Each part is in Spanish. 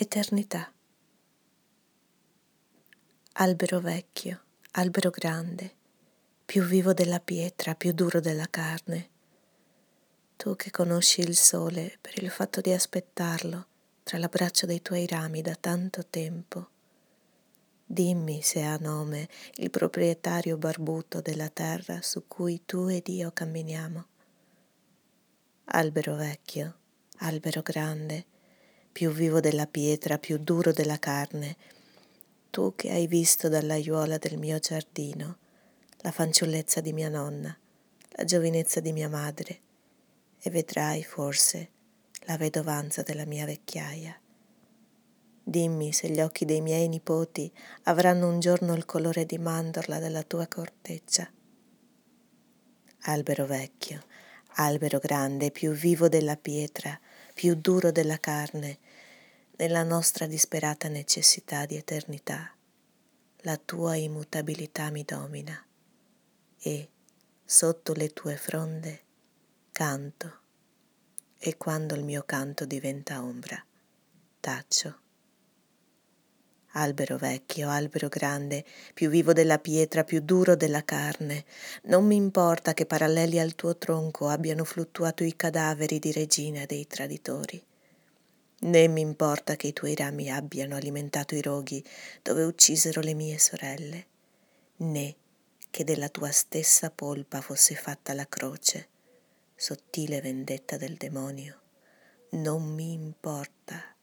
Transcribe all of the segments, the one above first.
eternità. Albero vecchio, albero grande, più vivo della pietra, più duro della carne. Tu che conosci il sole per il fatto di aspettarlo tra l'abbraccio dei tuoi rami da tanto tempo. Dimmi se ha nome il proprietario barbuto della terra su cui tu ed io camminiamo. Albero vecchio, albero grande, più vivo della pietra, più duro della carne, tu che hai visto dall'aiuola del mio giardino la fanciullezza di mia nonna, la giovinezza di mia madre, e vedrai forse la vedovanza della mia vecchiaia. Dimmi se gli occhi dei miei nipoti avranno un giorno il colore di mandorla della tua corteccia. Albero vecchio, albero grande, più vivo della pietra, più duro della carne, nella nostra disperata necessità di eternità. La tua immutabilità mi domina e sotto le tue fronde canto e quando il mio canto diventa ombra, taccio. Albero vecchio, albero grande, più vivo della pietra, più duro della carne, non mi importa che paralleli al tuo tronco abbiano fluttuato i cadaveri di regina dei traditori né mi importa che i tuoi rami abbiano alimentato i roghi dove uccisero le mie sorelle, né che della tua stessa polpa fosse fatta la croce, sottile vendetta del demonio. Non mi importa.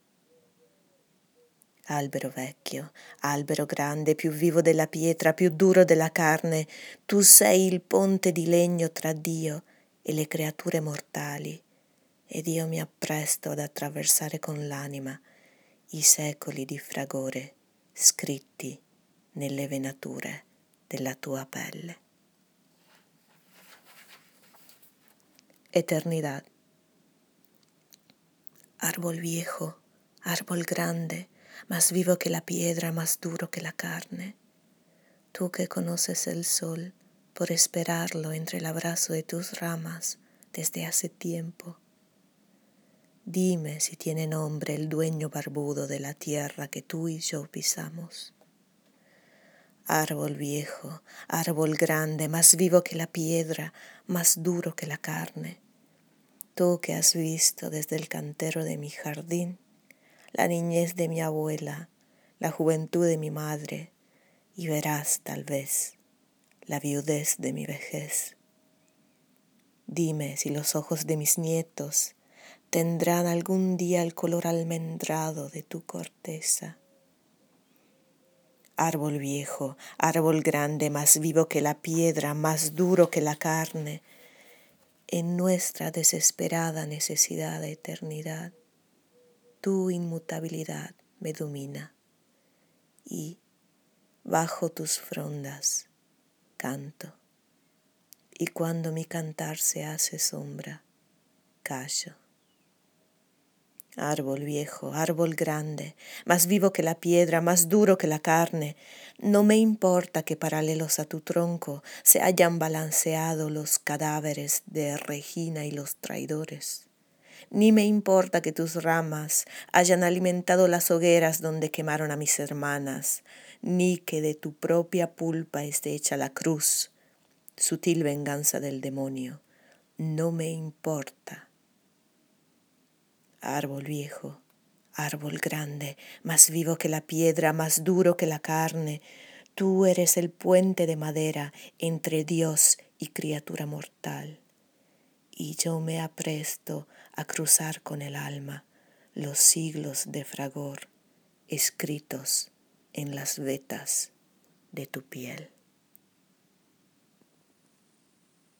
Albero vecchio, albero grande, più vivo della pietra, più duro della carne, tu sei il ponte di legno tra Dio e le creature mortali ed io mi appresto ad attraversare con l'anima i secoli di fragore scritti nelle venature della tua pelle. Eternidad. Árbol viejo, árbol grande, más vivo que la piedra, más duro que la carne. Tú que conoces el sol por esperarlo entre el abrazo de tus ramas desde hace tiempo Dime si tiene nombre el dueño barbudo de la tierra que tú y yo pisamos. Árbol viejo, árbol grande, más vivo que la piedra, más duro que la carne. Tú que has visto desde el cantero de mi jardín la niñez de mi abuela, la juventud de mi madre, y verás tal vez la viudez de mi vejez. Dime si los ojos de mis nietos tendrán algún día el color almendrado de tu corteza. Árbol viejo, árbol grande, más vivo que la piedra, más duro que la carne, en nuestra desesperada necesidad de eternidad, tu inmutabilidad me domina y bajo tus frondas canto. Y cuando mi cantar se hace sombra, callo. Árbol viejo, árbol grande, más vivo que la piedra, más duro que la carne, no me importa que paralelos a tu tronco se hayan balanceado los cadáveres de Regina y los traidores. Ni me importa que tus ramas hayan alimentado las hogueras donde quemaron a mis hermanas, ni que de tu propia pulpa esté hecha la cruz, sutil venganza del demonio. No me importa árbol viejo, árbol grande, más vivo que la piedra, más duro que la carne, tú eres el puente de madera entre Dios y criatura mortal. Y yo me apresto a cruzar con el alma los siglos de fragor escritos en las vetas de tu piel.